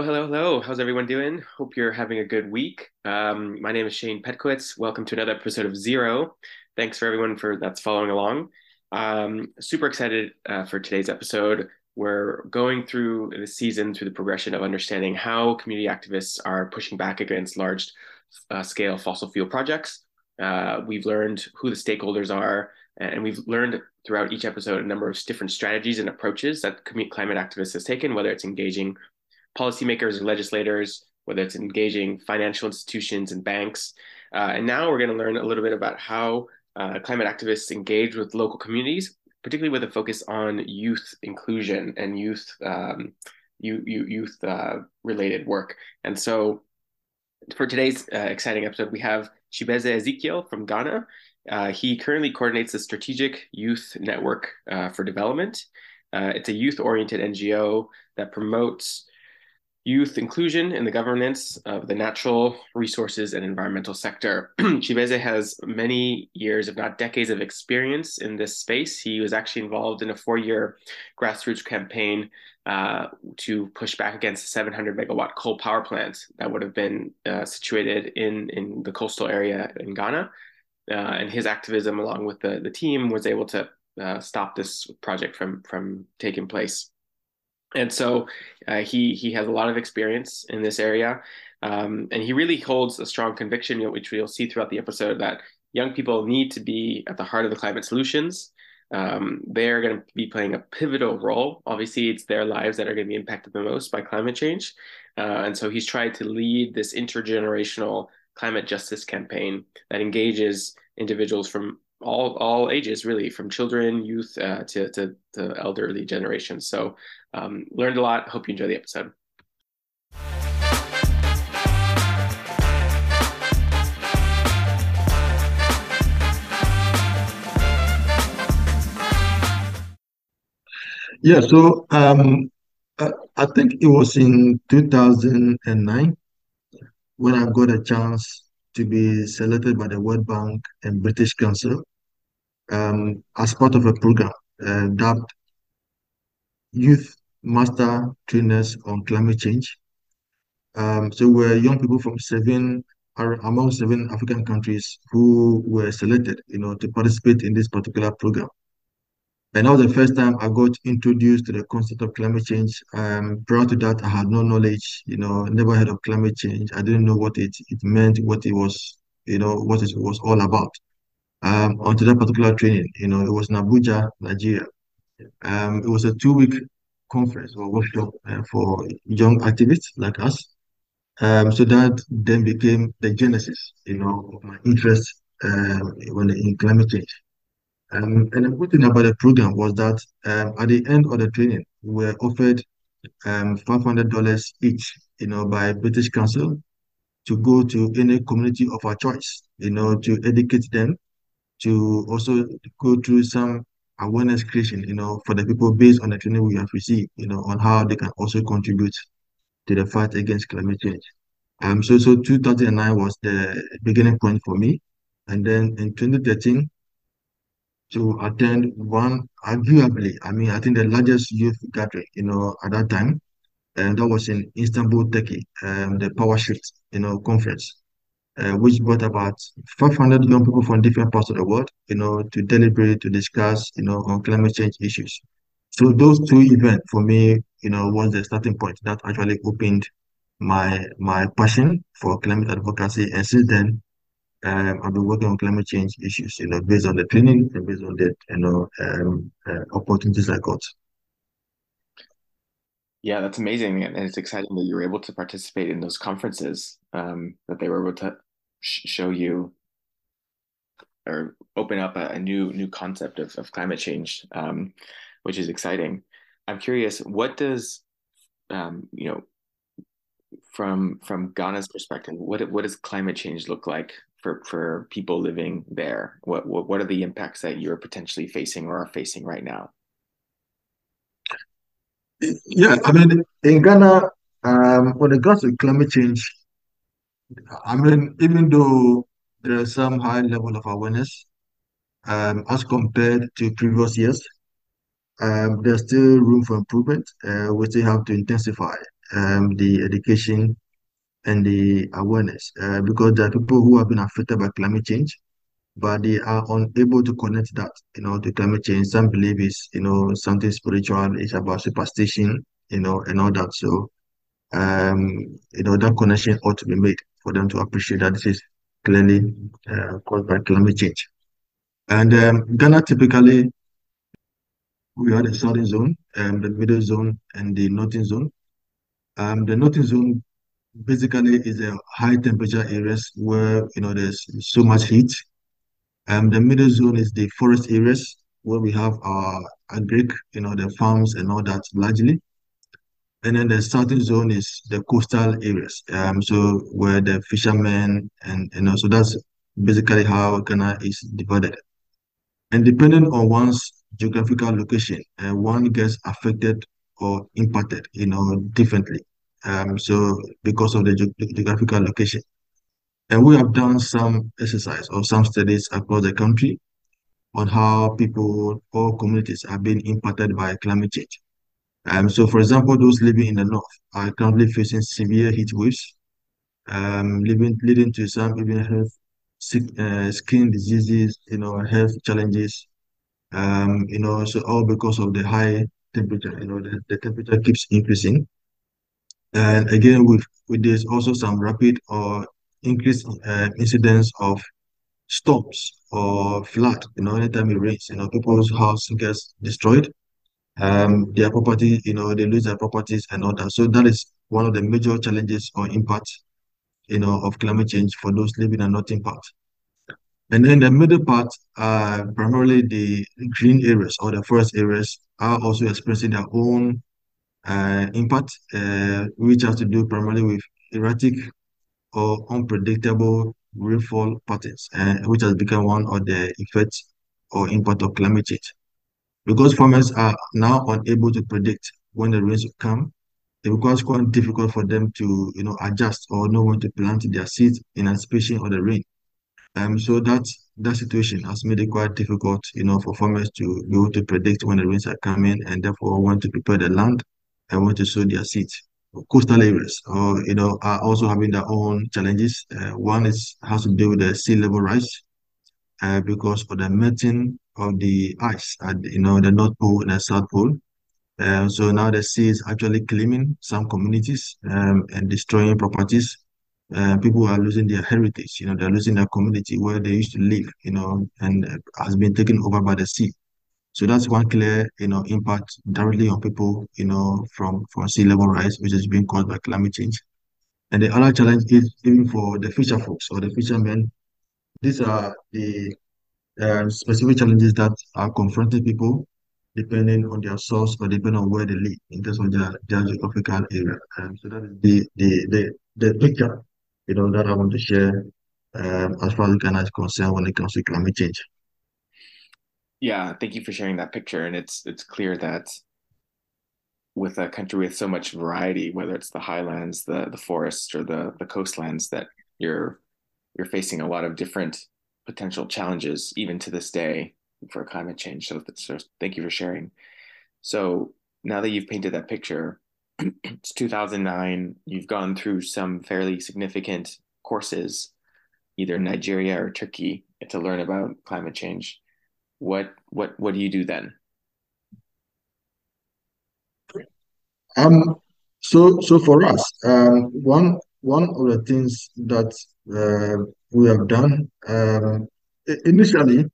Hello, hello, hello. How's everyone doing? Hope you're having a good week. Um, my name is Shane Petkowitz. Welcome to another episode of Zero. Thanks for everyone for that's following along. Um, super excited uh, for today's episode. We're going through the season through the progression of understanding how community activists are pushing back against large uh, scale fossil fuel projects. Uh, we've learned who the stakeholders are, and we've learned throughout each episode a number of different strategies and approaches that climate activists has taken, whether it's engaging policymakers or legislators, whether it's engaging financial institutions and banks. Uh, and now we're going to learn a little bit about how uh, climate activists engage with local communities, particularly with a focus on youth inclusion and youth um, youth, youth uh, related work. And so for today's uh, exciting episode, we have Chibeze Ezekiel from Ghana. Uh, he currently coordinates the Strategic Youth Network uh, for Development. it's a youth oriented NGO that promotes youth inclusion in the governance of the natural resources and environmental sector. Chibeze has many years, if not decades, of experience in this space. He was actually involved in a four-year grassroots campaign uh, to push back against a 700 megawatt coal power plant that would have been uh, situated in, in the coastal area in Ghana. Uh, and his activism, along with the, the team, was able to uh, stop this project from, from taking place and so uh, he he has a lot of experience in this area, um, and he really holds a strong conviction, which we'll see throughout the episode, that young people need to be at the heart of the climate solutions. Um, they're going to be playing a pivotal role. Obviously, it's their lives that are going to be impacted the most by climate change, uh, and so he's tried to lead this intergenerational climate justice campaign that engages individuals from all all ages really from children youth uh, to, to to elderly generations so um, learned a lot. Hope you enjoy the episode. Yeah so um I, I think it was in 2009 when i got a chance to be selected by the world bank and british council um, as part of a program uh, dubbed Youth Master Trainers on Climate Change. Um, so we're young people from seven are among seven African countries who were selected, you know, to participate in this particular program. And that was the first time I got introduced to the concept of climate change. Um, prior to that, I had no knowledge, you know, never heard of climate change. I didn't know what it, it meant, what it was, you know, what it was all about um, onto that particular training. You know, it was in Abuja, Nigeria. Um, it was a two-week conference or workshop uh, for young activists like us. Um, so that then became the genesis, you know, of my interest uh, when in climate change. Um, and the good thing about the program was that um, at the end of the training, we were offered um, $500 each, you know, by British Council to go to any community of our choice, you know, to educate them to also go through some awareness creation, you know, for the people based on the training we have received, you know, on how they can also contribute to the fight against climate change. Um, so, so 2009 was the beginning point for me. And then in 2013, to attend one, arguably, I mean, I think the largest youth gathering, you know, at that time, and that was in Istanbul, Turkey, um, the Power Shift, you know, conference uh, which brought about 500 young people from different parts of the world, you know, to deliberate, to discuss, you know, on climate change issues. So those two events for me, you know, was the starting point that actually opened my my passion for climate advocacy. And since then, um, I've been working on climate change issues, you know, based on the training and based on the, you know, um, uh, opportunities I got. Yeah, that's amazing, and it's exciting that you were able to participate in those conferences. Um, that they were able to sh show you or open up a, a, new new concept of, of climate change, um, which is exciting. I'm curious, what does um, you know from from Ghana's perspective, what what does climate change look like for for people living there? What what, what are the impacts that you're potentially facing or are facing right now? Yeah, I mean, in Ghana, um, when it comes to climate change, I mean, even though there is some high level of awareness um, as compared to previous years, um, there's still room for improvement. Uh, we still have to intensify um, the education and the awareness uh, because there are people who have been affected by climate change, but they are unable to connect that, you know, to climate change. Some believe it's, you know, something spiritual, it's about superstition, you know, and all that. So, um, you know, that connection ought to be made for them to appreciate that this is clearly uh, caused by climate change. And um, Ghana typically, we are the southern zone, um, the middle zone, and the northern zone. Um, the northern zone basically is a high temperature areas where you know there's so much heat. Um, the middle zone is the forest areas where we have our agric, you know, the farms and all that largely. And then the southern zone is the coastal areas. Um, so where the fishermen and you know, so that's basically how Ghana is divided. And depending on one's geographical location, uh, one gets affected or impacted, you know, differently. Um, so because of the ge geographical location. And we have done some exercise or some studies across the country on how people or communities are being impacted by climate change. Um, so for example, those living in the north are currently facing severe heat waves, um, leading, leading to some even health, sick, uh, skin diseases, you know, health challenges, um, you know, so all because of the high temperature, you know, the, the temperature keeps increasing. And again, with, with this also some rapid or increased uh, incidence of storms or flood, you know, anytime it rains, you know, people's house gets destroyed, um, their property, you know, they lose their properties and all that. So that is one of the major challenges or impacts, you know, of climate change for those living in northern part. And then the middle part, uh, primarily the green areas or the forest areas are also experiencing their own uh, impact, uh, which has to do primarily with erratic or unpredictable rainfall patterns, uh, which has become one of the effects or impact of climate change. Because farmers are now unable to predict when the rains will come, it becomes quite difficult for them to, you know, adjust or know when to plant their seeds in anticipation of the rain. Um, so that that situation has made it quite difficult, you know, for farmers to be able to predict when the rains are coming and therefore want to prepare the land and want to sow their seeds. Coastal areas, or you know, are also having their own challenges. Uh, one is has to do with the sea level rise, uh, because of the melting of the ice at you know the North Pole and the South Pole. Uh, so now the sea is actually claiming some communities um, and destroying properties uh, people are losing their heritage, you know, they're losing their community where they used to live, you know, and has been taken over by the sea. So that's one clear, you know, impact directly on people, you know, from, from sea level rise, which is being caused by climate change. And the other challenge is even for the fisher folks or the fishermen. These are the uh, specific challenges that are confronting people depending on their source or depending on where they live in terms of their, their geographical area. Um, so that is the, the, the, the picture you know, that I want to share um, as far as Ghana is concerned when it comes to climate change. Yeah, thank you for sharing that picture. And it's it's clear that with a country with so much variety, whether it's the highlands, the the forests, or the the coastlands, that you're you're facing a lot of different potential challenges even to this day for climate change. So, so thank you for sharing. So now that you've painted that picture, it's 2009. You've gone through some fairly significant courses, either in Nigeria or Turkey, to learn about climate change. What what what do you do then? Um. So so for us, um, one one of the things that uh, we have done um, initially,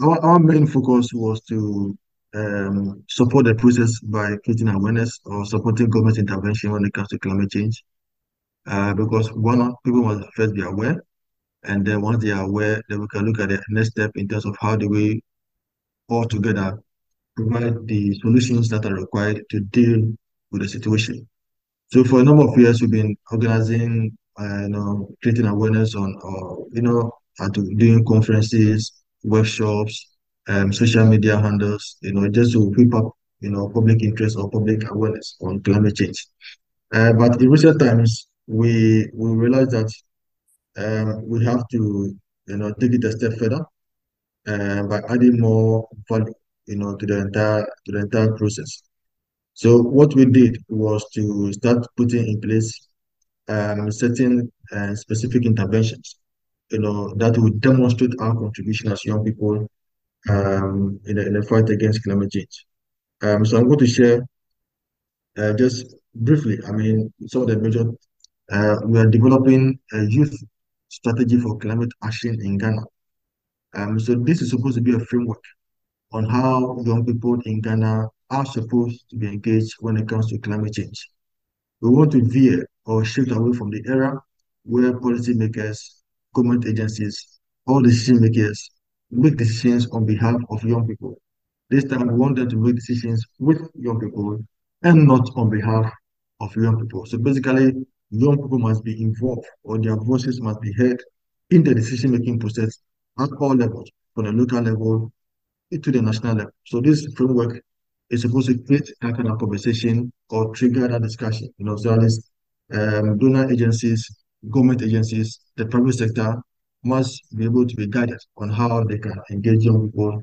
our, our main focus was to um, support the process by creating awareness or supporting government intervention when it comes to climate change. Uh, because one, people must first be aware, and then once they are aware, then we can look at the next step in terms of how do we all together provide the solutions that are required to deal with the situation. So for a number of years, we've been organizing, you know, creating awareness on, uh, you know, and doing conferences, workshops, um, social media handles, you know, just to whip up, you know, public interest or public awareness on climate change. Uh, but in recent times, we we realize that um, we have to, you know, take it a step further uh, by adding more value, you know, to the entire to the entire process. So what we did was to start putting in place um, certain uh, specific interventions, you know, that would demonstrate our contribution as young people um, in, the, in the fight against climate change. Um, so I'm going to share uh, just briefly, I mean, some of the major, uh, we are developing a youth strategy for climate action in Ghana. Um, so this is supposed to be a framework on how young people in Ghana are supposed to be engaged when it comes to climate change. We want to veer or shift away from the era where policymakers, government agencies, all decision makers make decisions on behalf of young people. This time, we want them to make decisions with young people and not on behalf of young people. So basically, young people must be involved or their voices must be heard in the decision-making process at all levels, from the local level to the national level. So this framework is supposed to create that kind of conversation or trigger that discussion. You know, so at least um, donor agencies, government agencies, the private sector must be able to be guided on how they can engage young people.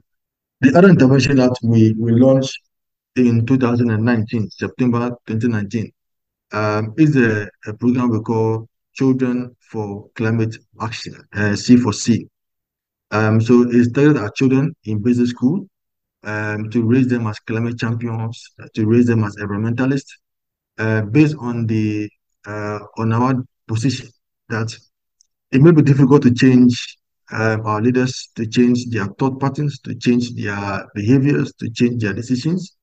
The other intervention that we, we launched in 2019, September 2019, um, is a, a, program we call Children for Climate Action, uh, C4C. Um, so it's targeted at children in basic school um, to raise them as climate champions, to raise them as environmentalists, uh, based on the uh, on our position that it may be difficult to change uh, our leaders to change their thought patterns, to change their behaviors, to change their decisions.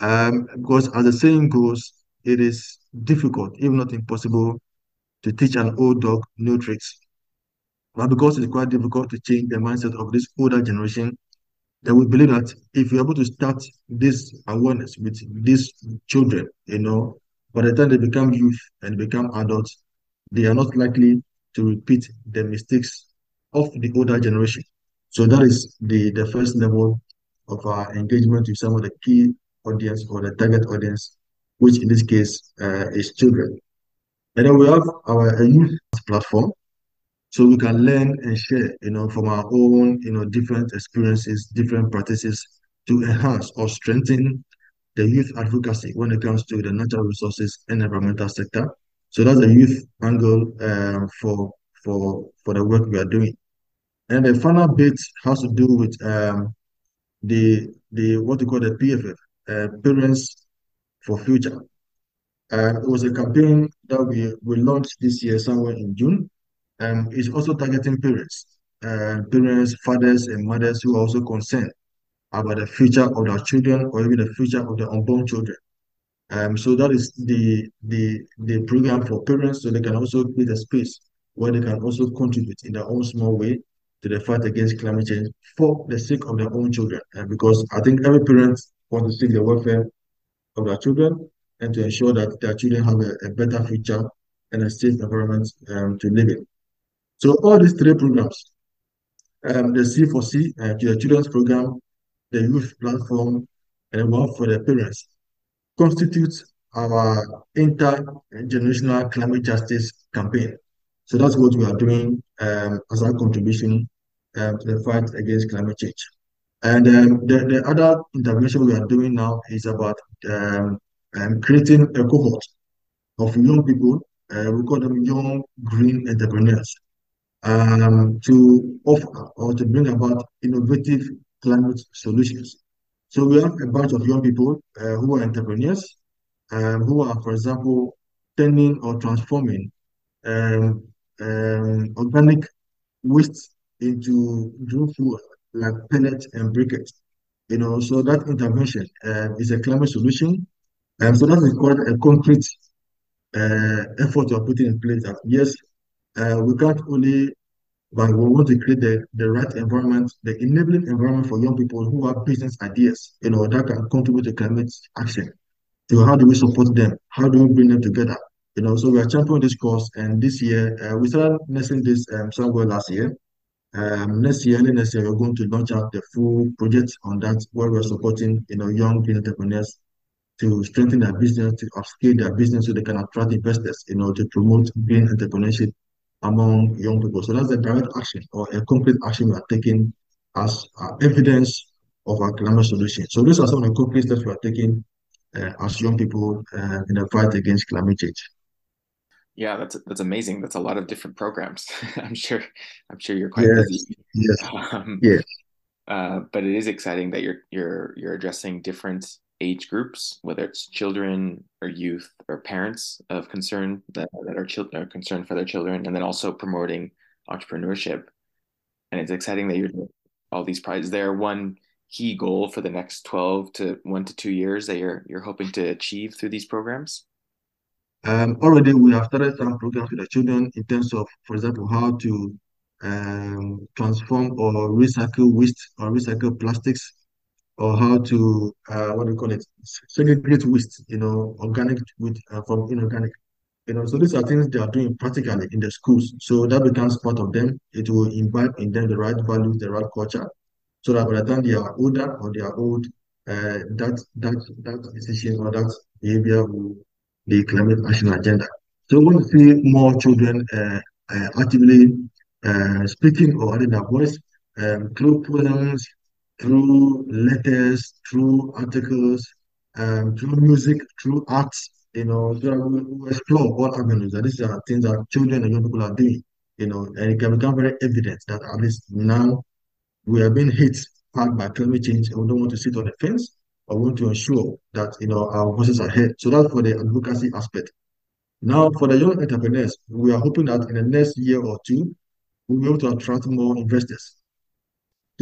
Um, because as the saying goes, it is difficult, if not impossible, to teach an old dog new tricks. But because it's quite difficult to change the mindset of this older generation, then we believe that if you're able to start this awareness with these children, you know, by the time they become youth and become adults, they are not likely to repeat the mistakes of the older generation. So that is the, the first level of our engagement with some of the key audience or the target audience, which in this case uh, is children. And then we have our youth platform, so we can learn and share, you know, from our own, you know, different experiences, different practices to enhance or strengthen the youth advocacy when it comes to the natural resources and environmental sector. So that's a youth angle um, for for for the work we are doing. And the final bit has to do with um, the the what we call the PFF, uh, Parents for Future. Uh, it was a campaign that we, we launched this year somewhere in June. Um, it's also targeting parents, uh, parents, fathers, and mothers who are also concerned about the future of their children or even the future of their unborn children. Um, so that is the the the program for parents, so they can also create a space where they can also contribute in their own small way to the fight against climate change for the sake of their own children. Uh, because I think every parent wants to see the welfare of their children and to ensure that their children have a, a better future and a safe environment um, to live in. So all these three programs, um, the C4C, uh, the children's program, the youth platform, and one for the parents, constitutes our intergenerational climate justice campaign. So that's what we are doing um, as our contribution um, to the fight against climate change. And um, the, the other intervention we are doing now is about um, um, creating a cohort of young people, uh, we call them young green entrepreneurs, um, to offer or to bring about innovative climate solutions. So we have a bunch of young people uh, who are entrepreneurs, um, who are, for example, turning or transforming um, um, organic waste into green fuel like pellets and briquettes. You know, so that intervention uh, is a climate solution. Um, so that is quite a concrete uh, effort we are putting in place. That yes, uh, we can't only, but we want to create the, the right environment, the enabling environment for young people who have business ideas, you know, that can contribute to climate action. So how do we support them? How do we bring them together? You know, so we are championing this course, and this year uh, we started nursing this um, somewhere last year. Um, next year, early next year, we're going to launch out the full project on that, where we're supporting, you know, young entrepreneurs to strengthen their business, to upscale their business so they can attract investors, you know, to promote green entrepreneurship among young people. So that's a direct action or a concrete action we are taking as uh, evidence of our climate solution. So these are some of the concrete steps we are taking uh, as young people uh, in the fight against climate change. Yeah, that's that's amazing. That's a lot of different programs. I'm sure I'm sure you're quite Yes, busy. yes, Um, yes. uh, but it is exciting that you're you're you're addressing different age groups, whether it's children or youth or parents of concern that, that are children are concerned for their children, and then also promoting entrepreneurship. And it's exciting that you're doing all these prizes. There one key goal for the next 12 to one to two years that you're you're hoping to achieve through these programs? Um, already we have started some programs with the children in terms of, for example, how to um, transform or recycle waste or recycle plastics or how to uh, what do you call it? Segregate waste you know organic with uh, from inorganic you know. So these are things they are doing practically in the schools. So that becomes part of them. It will imbibe in them the right values the right culture so that by the time they are older or they are old uh, that that that decision or that behavior will be climate action agenda. So we want to see more children uh, uh, actively uh, speaking or adding their voice um, through poems through letters, through articles, um, through music, through arts, you know, we explore all avenues. And these are things that children and young people are doing, you know, and it can become very evident that at least now we are being hit hard by climate change and we don't want to sit on the fence, we want to ensure that, you know, our voices are heard. So that's for the advocacy aspect. Now, for the young entrepreneurs, we are hoping that in the next year or two, we'll be able to attract more investors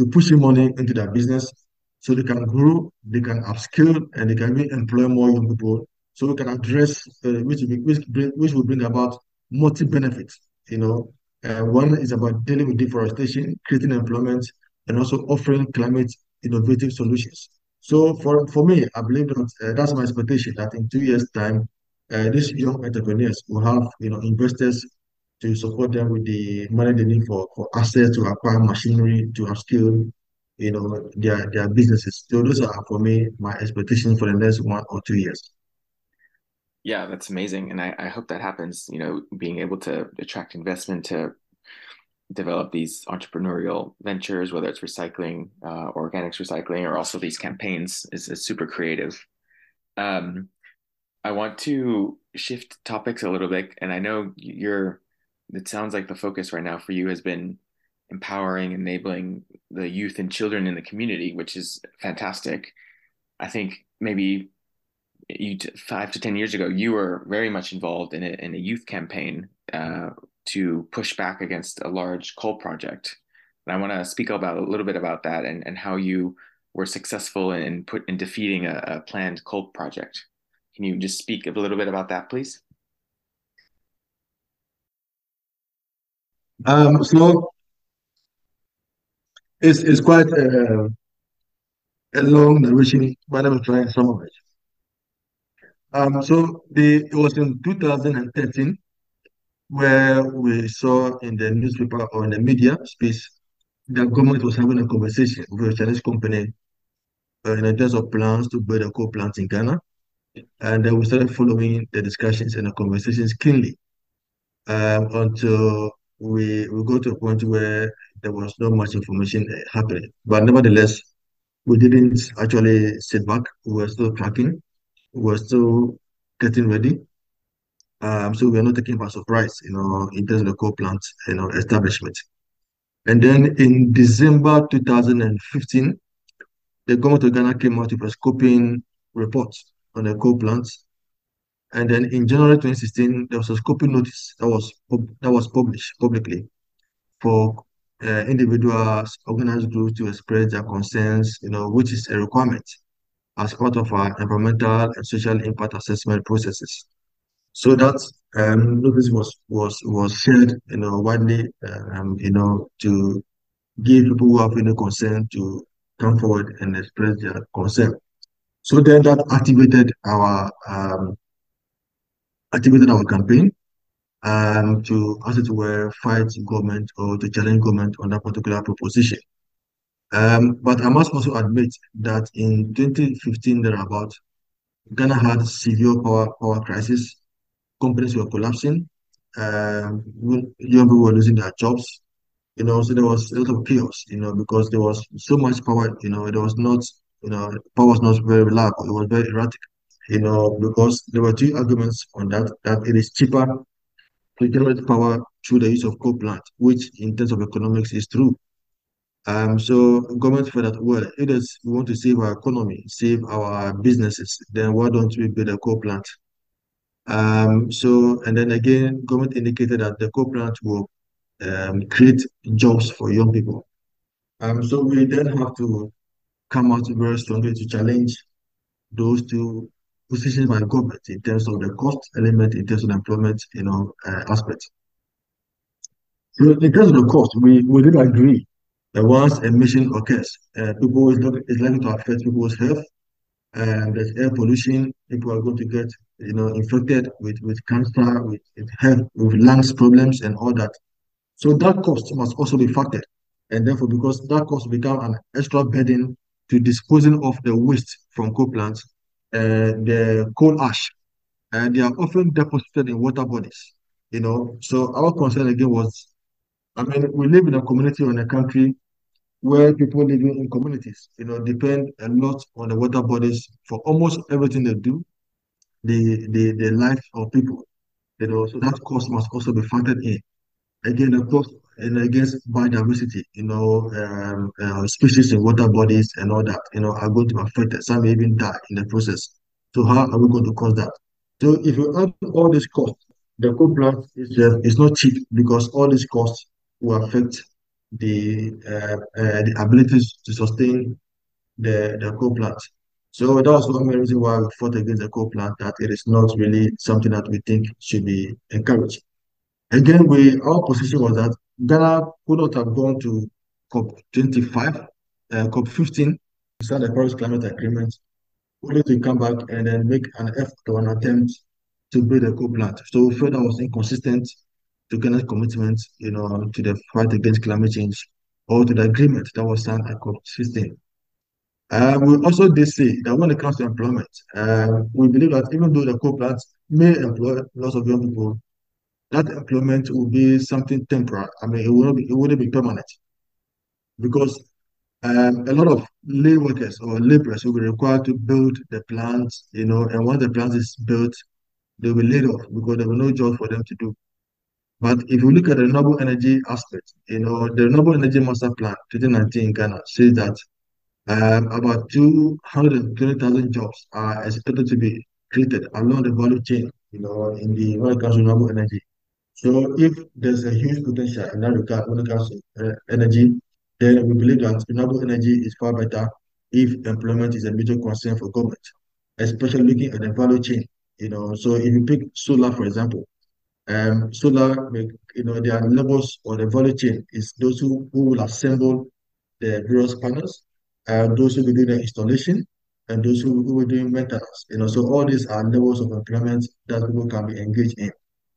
to push in money into their business so they can grow, they can upskill, and they can employ more young people. So we can address uh, which, which, bring, which will bring about multi benefits. You know, uh, one is about dealing with deforestation, creating employment, and also offering climate innovative solutions. So for, for me, I believe that uh, that's my expectation that in two years' time, uh, these young entrepreneurs will have you know investors to support them with the money they need for, for access to acquire machinery to upskill, you know, their their businesses. So those are for me my expectations for the next one or two years. Yeah, that's amazing. And I, I hope that happens, you know, being able to attract investment to develop these entrepreneurial ventures, whether it's recycling, uh, organics recycling, or also these campaigns is, is super creative. Um, I want to shift topics a little bit, and I know you're, it sounds like the focus right now for you has been empowering, enabling the youth and children in the community, which is fantastic. I think maybe you five to ten years ago, you were very much involved in a in a youth campaign uh, to push back against a large coal project. And I want to speak about a little bit about that and, and how you were successful in put in defeating a, a planned coal project. Can you just speak a little bit about that, please? Um, so it's it's quite a, a long narration, but I'm trying some of it. Um, so the it was in 2013 where we saw in the newspaper or in the media space that government was having a conversation with a Chinese company uh, in terms of plans to build a coal plant in Ghana. And then we started following the discussions and the conversations keenly um, until we we got to a point where there was not much information uh, happening. But nevertheless, we didn't actually sit back. We were still tracking. We were still getting ready. Um, so we are not taken by surprise, you know, in terms of the coal plant, you know, establishment. And then in December 2015, the government of Ghana came out with a scoping report on the coal plants. And then in January 2016, there was a scoping notice that was that was published publicly for uh, individuals, organized groups to express their concerns, you know, which is a requirement as part of our environmental and social impact assessment processes. So that um, notice was was was shared, you know, widely, um, you know, to give people who have any concern to come forward and express their concern. So then that activated our um, activated our campaign um, to, as it were, fight government or to challenge government on that particular proposition. Um, but I must also admit that in 2015, thereabout, Ghana had severe power power crisis. Companies were collapsing. Um, young people were losing their jobs. You know, so there was a lot of chaos. You know, because there was so much power. You know, there was not. You know, power was not very reliable. It was very erratic. You know, because there were two arguments on that, that it is cheaper to generate power through the use of coal plant, which in terms of economics is true. Um, so government felt that, well, it is we want to save our economy, save our businesses, then why don't we build a coal plant? Um, so, and then again, government indicated that the coal plant will um, create jobs for young people. Um, so we then have to come out very strongly to challenge those two positions by government in terms of the cost element, in terms of employment, you know, uh, aspect. So in terms of the cost, we, we did agree that once emission occurs, uh, people is, not, is likely to affect people's health. And there's air pollution. People are going to get, you know, infected with, with cancer, with, with health, with lungs problems and all that. So that cost must also be factored. And therefore, because that cost become an extra burden to disposing of the waste from coal plants, Uh, the coal ash, and they are often deposited in water bodies. You know, so our concern again was, I mean, we live in a community or in a country where people living in communities, you know, depend a lot on the water bodies for almost everything they do, the the the life of people. You know, so that cost must also be factored in. Again, the cost and against biodiversity, you know, um, uh, species in water bodies and all that, you know, are going to be affected. Some may even die in the process. So how are we going to cause that? So if you add all these costs, the coal plant is, uh, is not cheap because all these costs will affect the uh, uh, the abilities to sustain the, the coal plant. So that was one reason why we fought against the coal plant, that it is not really something that we think should be encouraged. Again, we our position was that Ghana could not have gone to COP25, uh, COP15, to sign the Paris Climate Agreement, only to come back and then make an effort or an attempt to build a coal plant. So that was inconsistent to Ghana's commitment, you know, to the fight against climate change or to the agreement that was signed at COP15. Uh, we also did that when it comes to employment, uh, we believe that even though the coal plants may employ lots of young people, that employment will be something temporary. I mean, it will be, it wouldn't be permanent because um, a lot of lay workers or laborers will be required to build the plants, you know, and once the plant is built, they'll be laid off because there will no job for them to do. But if you look at the renewable energy aspect, you know, the renewable energy master plan 2019 in Ghana says that um, about 220,000 jobs are expected to be created along the value chain, you know, in the when it comes to renewable energy. So if there's a huge potential in that regard when it comes to uh, energy, then we believe that renewable energy is far better if employment is a major concern for government, especially looking at the value chain. You know, so if you pick solar, for example, um, solar, you know, there are levels or the value chain is those who, who will assemble the various panels, and those who will do the installation, and those who, who will do maintenance. You know, so all these are levels of employment that people can be engaged in.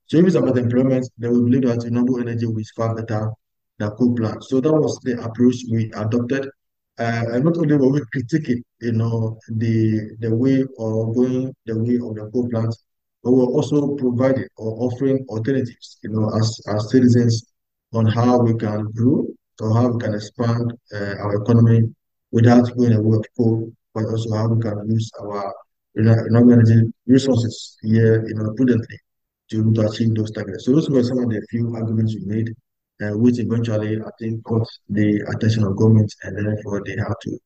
So if it's about employment, then we believe that renewable energy will far better than coal plant. So that was the approach we adopted. Uh, and not only were we critiquing, you know, the the way or going the way of the coal plant, but we're also providing or offering alternatives, you know, as, as citizens on how we can grow or how we can expand uh, our economy without going away of coal, but also how we can use our renewable energy resources here, you know, prudently to, to achieve those targets. So those were some of the few arguments we made, uh, which eventually I think caught the attention of government, and therefore they had to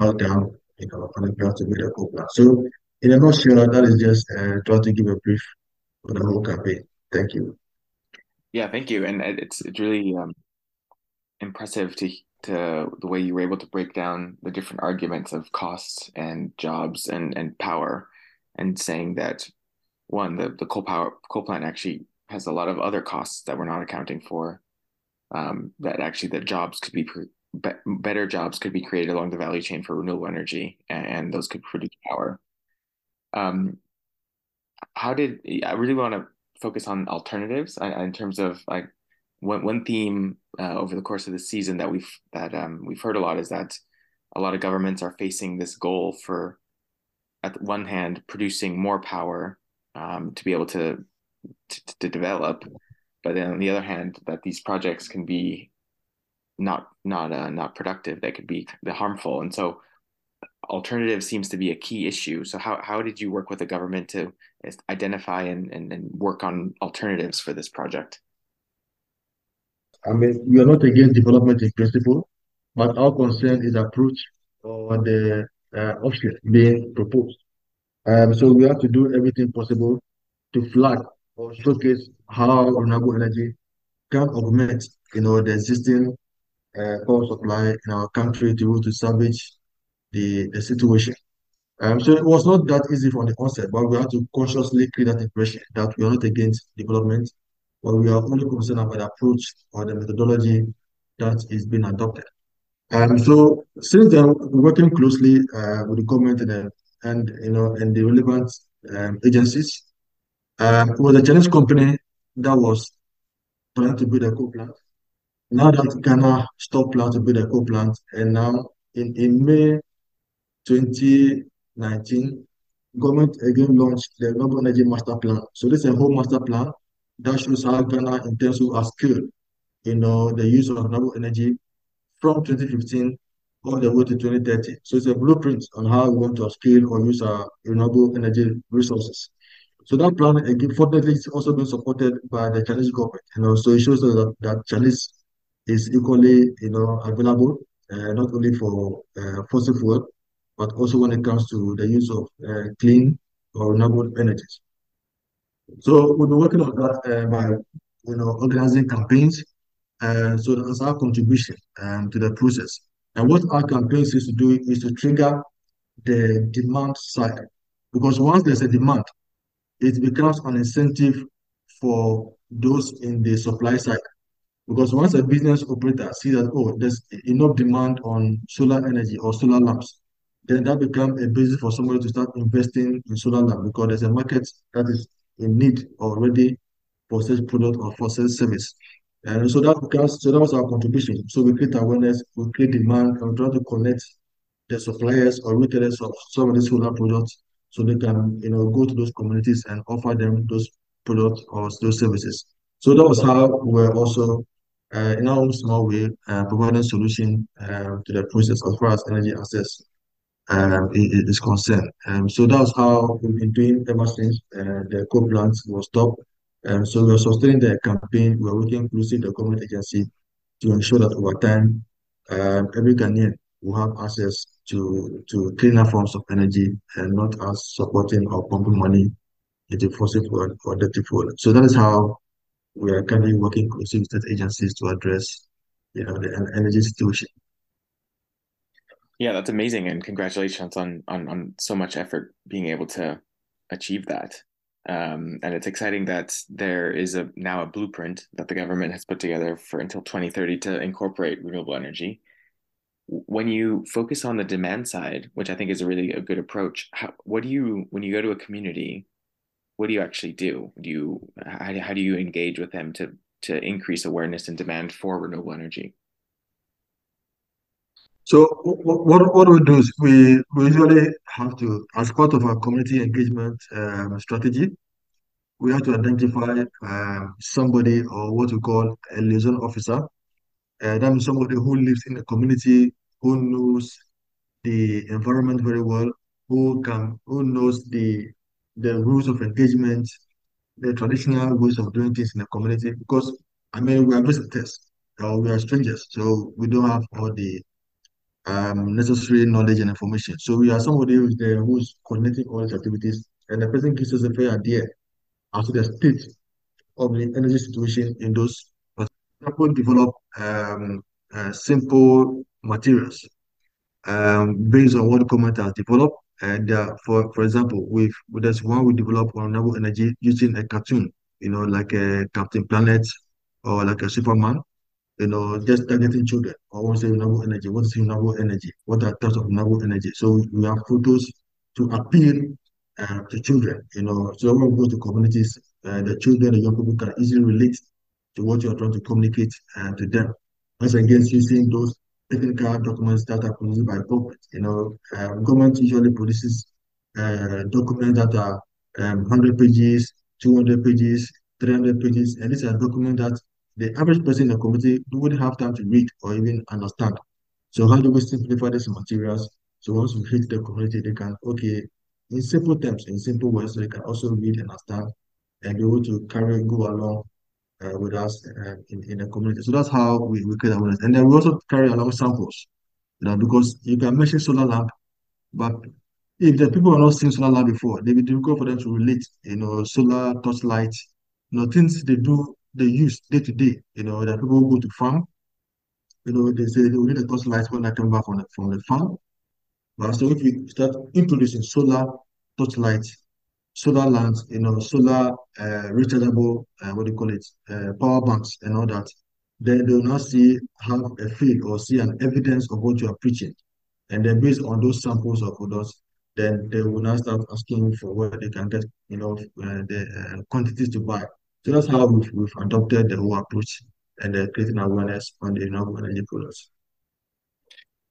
cut down, you know, on the ground to build a coal plant. So in a nutshell, that is just uh, to give a brief on the whole campaign. Thank you. Yeah, thank you, and it's it's really um, impressive to to the way you were able to break down the different arguments of costs and jobs and and power, and saying that one, the, the coal power coal plant actually has a lot of other costs that we're not accounting for. Um, that actually that jobs could be be, better jobs could be created along the value chain for renewable energy, and, and those could produce power. Um, how did I really want to focus on alternatives uh, in terms of like one one theme uh, over the course of the season that we've that um, we've heard a lot is that a lot of governments are facing this goal for at one hand producing more power um, to be able to, to, to develop, but then on the other hand, that these projects can be not not uh, not productive. They could be harmful, and so alternative seems to be a key issue. So how how did you work with the government to identify and, and, and work on alternatives for this project? I mean, we are not against development in principle, but our concern is approach or the uh, option being proposed. Um, so we have to do everything possible to flag or showcase how renewable energy can augment, you know, the existing uh, power supply in our country to to salvage the, the situation. Um, so it was not that easy from the onset, but we had to consciously create that impression that we are not against development, but we are only concerned about the approach or the methodology that is being adopted. Um, so since then, we're working closely uh, with the government and, and you know and the relevant um, agencies. Um, it was a Chinese company that was planning to build a coal plant. Now that Ghana stopped planning to build a coal plant, and now in, in May 2019, government again launched the Renewable Energy Master Plan. So this is a whole master plan that shows how Ghana intends to upskill, you know, the use of renewable energy from 2015 all the way to 2030. So it's a blueprint on how we want to scale or use our renewable energy resources. So that plan, unfortunately, is also being supported by the Chinese government. You know, so it shows that, that Chinese is equally, you know, available uh, not only for uh, fossil fuel, but also when it comes to the use of uh, clean or renewable energies. So we've been working on that uh, by, you know, organizing campaigns. Uh, so that's our contribution um, to the process. And what our campaigns is to do is to trigger the demand side. Because once there's a demand, it becomes an incentive for those in the supply side. Because once a business operator sees that, oh, there's enough demand on solar energy or solar lamps, then that becomes a basis for somebody to start investing in solar lamps because there's a market that is in need already for such product or for such service. And so that becomes, so that was our contribution. So we create awareness, we create demand, and we try to connect the suppliers or retailers of some of these solar products so they can, you know, go to those communities and offer them those products or those services. So that was how we're also, uh, in our own small way, uh, providing solution uh, to the process as far as energy access um, is concerned. Um, so that's how we've been doing ever since uh, the coal plant was stopped. Um, so we're sustaining the campaign. We're working closely with the government agency to ensure that over time, um, every Ghanaian will have access to, to cleaner forms of energy and not us supporting or pumping money into fossil fuel or dirty fuel. So that is how we are currently working closely with state agencies to address you know, the energy situation. Yeah, that's amazing, and congratulations on on on so much effort being able to achieve that. Um, and it's exciting that there is a now a blueprint that the government has put together for until 2030 to incorporate renewable energy. When you focus on the demand side, which I think is a really a good approach, how, what do you when you go to a community, what do you actually do? Do you how, how do you engage with them to to increase awareness and demand for renewable energy? So what, what we do is we, we usually have to, as part of our community engagement um, strategy, we have to identify um, somebody or what we call a liaison officer. Uh, that means somebody who lives in the community, who knows the environment very well, who can who knows the the rules of engagement, the traditional ways of doing things in the community. Because I mean we are visitors or we are strangers, so we don't have all the um, necessary knowledge and information. So we are somebody who's there who's coordinating all these activities, and the person gives us a fair idea as to the state of the energy situation in those. People develop um, uh, simple materials um, based on what the government has developed. And uh, for for example, with there's one we develop renewable energy using a cartoon, you know, like a Captain Planet or like a Superman you know, just targeting children. To say renewable energy. What is renewable energy? What are types of renewable energy? So we have photos to appeal uh, to children, you know. So when we go to communities, uh, the children, the young people can easily relate to what you're trying to communicate uh, to them. Once again, using those technical documents that are produced by government. You know, uh, government usually produces uh, documents that are um, 100 pages, 200 pages, 300 pages, and these are documents that the average person in the community wouldn't have time to read or even understand. So how do we simplify these materials So once we hit the community, they can, okay, in simple terms, in simple words, so they can also read and understand and be able to carry, go along uh, with us uh, in, in the community. So that's how we, we create awareness. And then we also carry along samples, you know, because you can mention solar lamp, but if the people are not seeing solar lamp before, they will be difficult for them to relate, you know, solar torchlight, you know, things they do, they use day to day, you know, that people go to farm, you know, they say they will need a torchlight when I come back from the, from the farm. But so if you start introducing solar torchlight, solar lamps, you know, solar uh, rechargeable, uh, what do you call it, uh, power banks and all that, then they will now see, have a feel or see an evidence of what you are preaching. And then based on those samples of products, then they will now start asking for where they can get, you know, uh, the uh, quantities to buy. So that's how we've, we've adopted the whole approach and uh, creating awareness on the renewable energy products.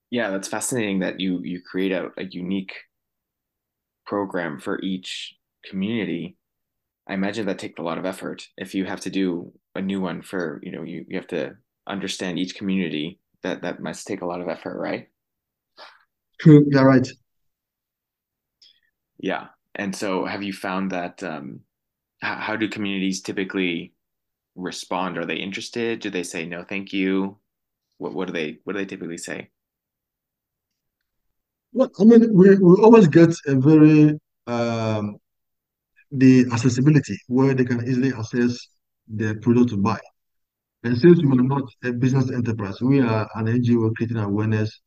Yeah, that's fascinating that you you create a, a unique program for each community. I imagine that takes a lot of effort. If you have to do a new one for, you know, you, you have to understand each community, that that must take a lot of effort, right? True, you're right. Yeah. And so have you found that um, how, do communities typically respond? Are they interested? Do they say no, thank you? What what do they what do they typically say? Well, I mean, we, we always get a very um, the accessibility where they can easily access the product to buy. And since we are not a business enterprise, we are an NGO creating awareness.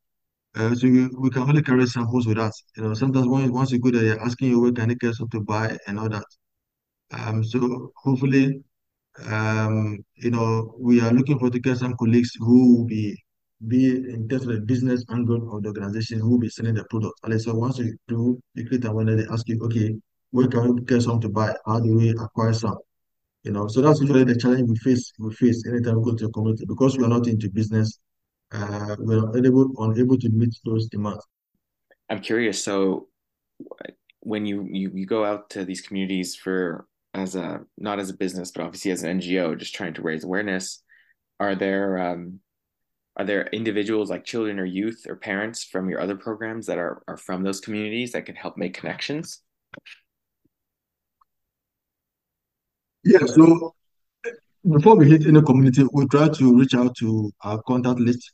Uh, so we, we can only carry samples with us. You know, sometimes when, once you go there, you're asking you where can you get something to buy and all that. Um, so hopefully um, you know, we are looking for to get some colleagues who will be in terms of the business angle of the organization who will be selling the product. And so once you do you create awareness, they ask you, okay, where can we get some to buy? How do we acquire some? You know, so that's usually the challenge we face we face anytime we go to a community because we are not into business, uh, we're unable unable to meet those demands. I'm curious. So when you, you you go out to these communities for as a not as a business, but obviously as an NGO, just trying to raise awareness. Are there um, are there individuals like children or youth or parents from your other programs that are are from those communities that can help make connections? Yeah. So before we hit any community, we try to reach out to our contact list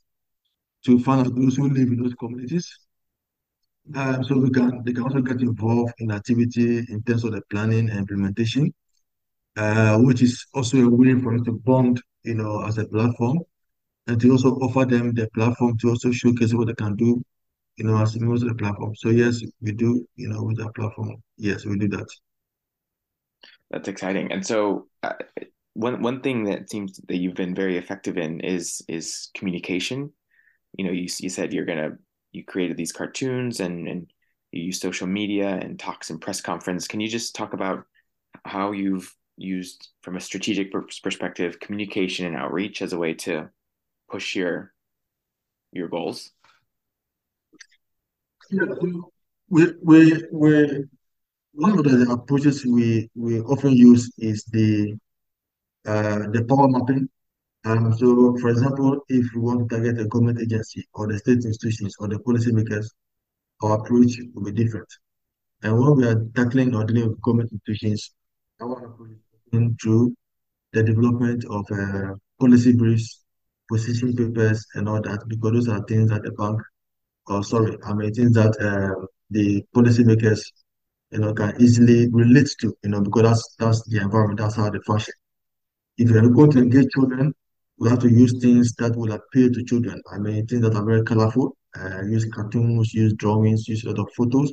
to find out those who live in those communities. Um, so we can they can also get involved in activity in terms of the planning and implementation, uh, which is also a way for us to bond, you know, as a platform, and to also offer them the platform to also showcase what they can do, you know, as members of the platform. So yes, we do, you know, with that platform. Yes, we do that. That's exciting. And so uh, one one thing that seems that you've been very effective in is is communication. You know, you you said you're gonna you created these cartoons and and you use social media and talks and press conference. Can you just talk about how you've used from a strategic perspective communication and outreach as a way to push your your goals? Yeah, we, we, we, one of the approaches we, we often use is the uh, the power mapping um, so, for example, if we want to target a government agency or the state institutions or the policymakers, our approach will be different. And when we are tackling or dealing with government institutions, our approach is through the development of uh, policy briefs, position papers, and all that, because those are things that the bank, or sorry, I mean, things that uh, the policymakers, you know, can easily relate to, you know, because that's that's the environment, that's how they function. If you're going to engage children, we have to use things that will appeal to children. I mean, things that are very colorful. Uh, use cartoons, use drawings, use a lot of photos.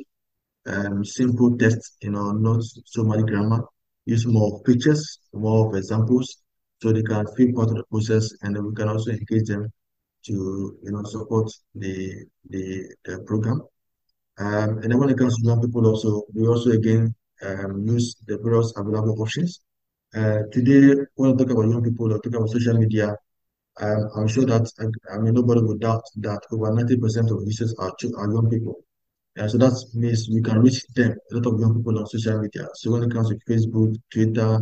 Um, simple text, you know, not so much grammar. Use more pictures, more examples, so they can feel part of the process, and we can also engage them to, you know, support the the, the program. Um, and then when it comes to young people, also we also again um, use the various available options uh, today, when I talk about young people or talk about social media, um, I'm sure that I, I mean nobody would doubt that over 90% of users are, are young people. And so that means we can reach them, a lot of young people on social media. So when it comes to Facebook, Twitter,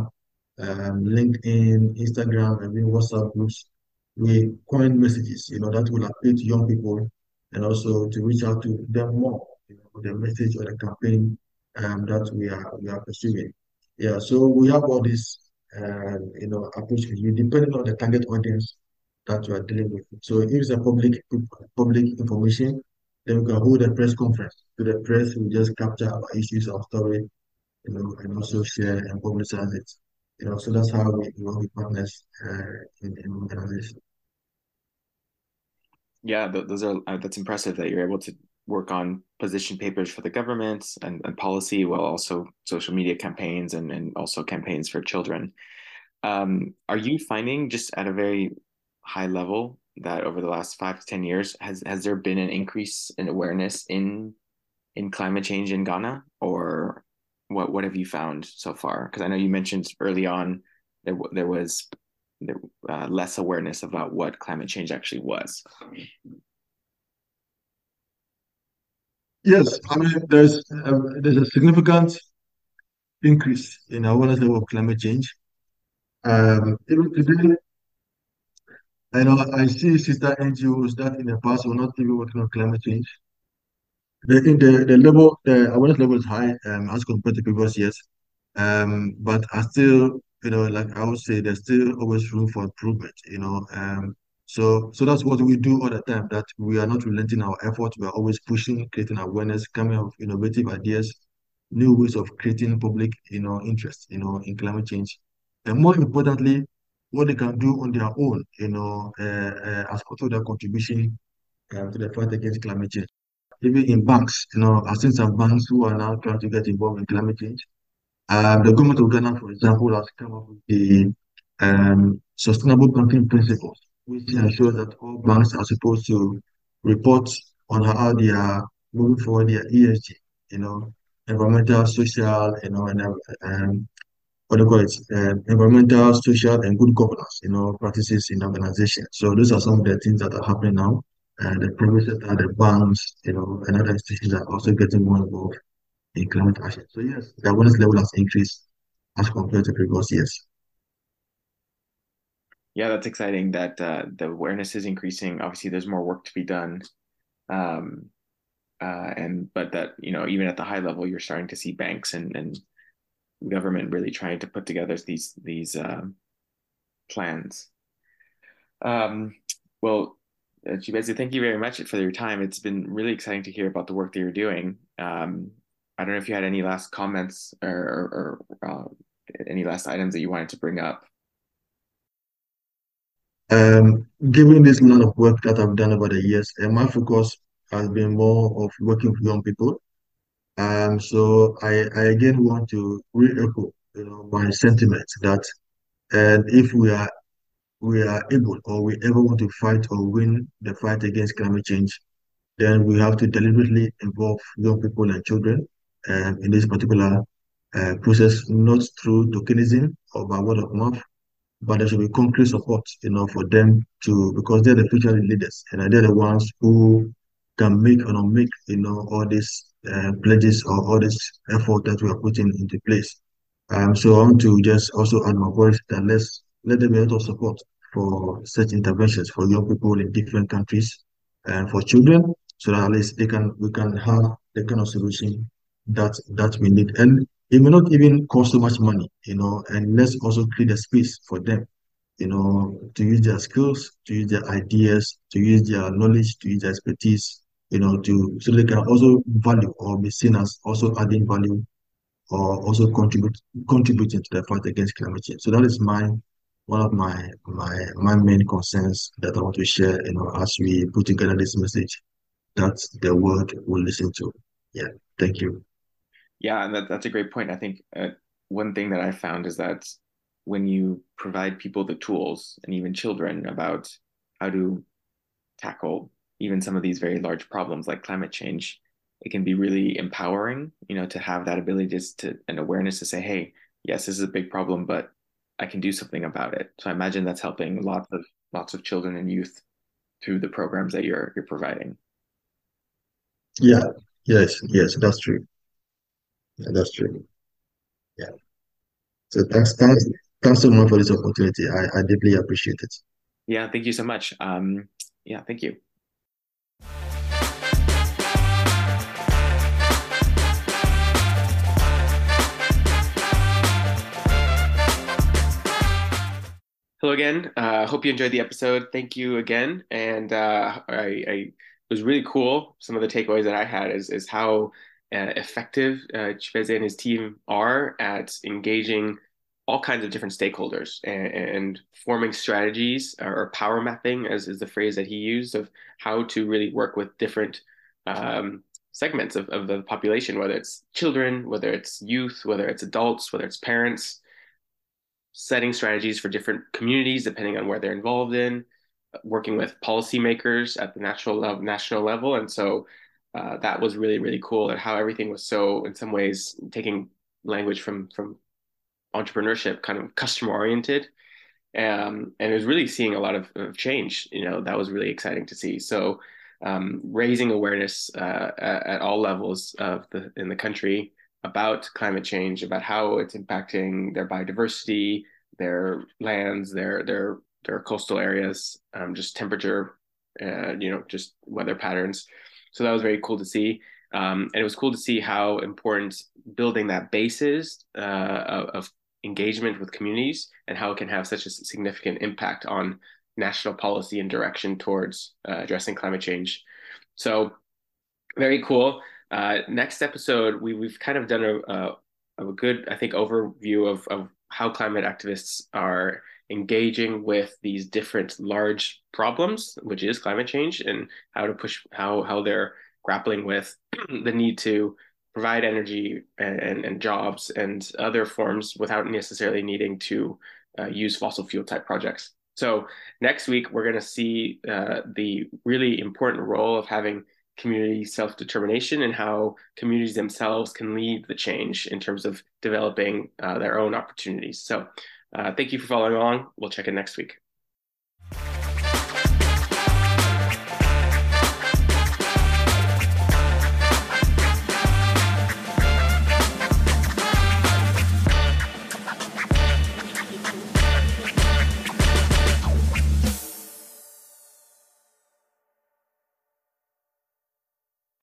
um, LinkedIn, Instagram, and even WhatsApp groups, we coin messages, you know, that will appeal to young people and also to reach out to them more, you know, with the message or the campaign um, that we are we are pursuing. Yeah, so we have all this, uh, you know, approach review depending on the target audience that we are dealing with. So if it's a public public information, then we can hold a press conference. To the press, we just capture our issues, our story, you know, and also share and publicize it. You know, so that's how we work with partners uh, in, in organization. Yeah, those are uh, that's impressive that you're able to work on position papers for the government and, and policy while also social media campaigns and, and also campaigns for children. Um, are you finding just at a very high level that over the last five to ten years has has there been an increase in awareness in in climate change in Ghana, or what what have you found so far? Because I know you mentioned early on there there was there, uh, less awareness about what climate change actually was. Yes, I mean there's uh, there's a significant increase in awareness level of climate change. Um, even today, I know I see sister NGOs that in the past were not even working on climate change. The the, the level the awareness level is high um, as compared to previous years. Um, but I still, you know, like I would say, there's still always room for improvement, you know. Um, so so that's what we do all the time, that we are not relenting our effort. We are always pushing, creating awareness, coming up with innovative ideas, new ways of creating public, you know, interest, you know, in climate change. And more importantly, what they can do on their own, you know, uh, uh, as part of their contribution uh, to the fight against climate change. Even in banks, you know, I've seen some banks who are now trying to get involved in climate change. Um, the government of Ghana, for example, has come up with the um, sustainable banking principles, which ensures that all banks are supposed to report on how they are moving forward their ESG, you know, environmental, social, you know, and um, what do you call it, um, environmental, social, and good governance, you know, practices in organizations. So those are some of the things that are happening now. And the private sector, the banks, you know, and other institutions are also getting more involved in climate action. So yes, the awareness level has increased as compared to previous years. Yeah, that's exciting that uh, the awareness is increasing. Obviously, there's more work to be done. Um, uh, and but that you know even at the high level you're starting to see banks and, and government really trying to put together these these uh, plans um, well Chibeze, thank you very much for your time it's been really exciting to hear about the work that you're doing um, I don't know if you had any last comments or, or, or uh, any last items that you wanted to bring up. Um, given this line of work that I've done over the years, and my focus has been more of working with young people. Um, so I, I again want to re-echo, you know, my sentiment that and if we are we are able or we ever want to fight or win the fight against climate change, then we have to deliberately involve young people and children um, in this particular uh, process, not through tokenism or by word of mouth, but there should be concrete support, you know, for them to because they're the future leaders and they're the ones who can make or not make, you know, all these uh, pledges or all this effort that we are putting into place. Um, so I want to just also add my voice that let's let there be a lot of support for such interventions for young people in different countries and for children, so that at least they can we can have the kind of solution that that we need. And it may not even cost so much money, you know, and let's also create a space for them, you know, to use their skills, to use their ideas, to use their knowledge, to use their expertise, you know, to so they can also value or be seen as also adding value or also contribute contributing to the fight against climate change. So that is my one of my my my main concerns that I want to share, you know, as we put together this message that the world will listen to. Yeah, thank you. Yeah, and that, that's a great point. I think uh, one thing that I found is that when you provide people the tools and even children about how to tackle even some of these very large problems like climate change, it can be really empowering, you know, to have that ability just to an awareness to say, hey, yes, this is a big problem, but I can do something about it. So I imagine that's helping lots of lots of children and youth through the programs that you're you're providing. Yeah, yes, yes, that's true. Yeah, that's true. Yeah. So thanks, thanks, thanks so much for this opportunity. I, I deeply appreciate it. Yeah, thank you so much. Um, yeah, thank you. Hello again. Uh, hope you enjoyed the episode. Thank you again. And uh, I, I, it was really cool. Some of the takeaways that I had is is how uh, effective uh, and his team are at engaging all kinds of different stakeholders and, and forming strategies or power mapping, as is the phrase that he used, of how to really work with different um, segments of, of the population, whether it's children, whether it's youth, whether it's adults, whether it's parents, setting strategies for different communities depending on where they're involved in, working with policymakers at the national level, national level, and so uh, that was really really cool and how everything was so in some ways taking language from from entrepreneurship kind of customer oriented um, and it was really seeing a lot of, of, change you know that was really exciting to see so um, raising awareness uh, at, at, all levels of the in the country about climate change, about how it's impacting their biodiversity, their lands, their their their coastal areas, um, just temperature, uh, you know, just weather patterns. So that was very cool to see. Um, and it was cool to see how important building that base is uh, of, engagement with communities and how it can have such a significant impact on national policy and direction towards uh, addressing climate change. So very cool. Uh, next episode, we we've kind of done a, a, a good, I think, overview of of how climate activists are engaging with these different large problems, which is climate change, and how to push how how they're grappling with the need to provide energy and, and, and, jobs and other forms without necessarily needing to uh, use fossil fuel type projects. So next week we're going to see uh, the really important role of having community self determination and how communities themselves can lead the change in terms of developing uh, their own opportunities. So, uh, thank you for following along. We'll check in next week.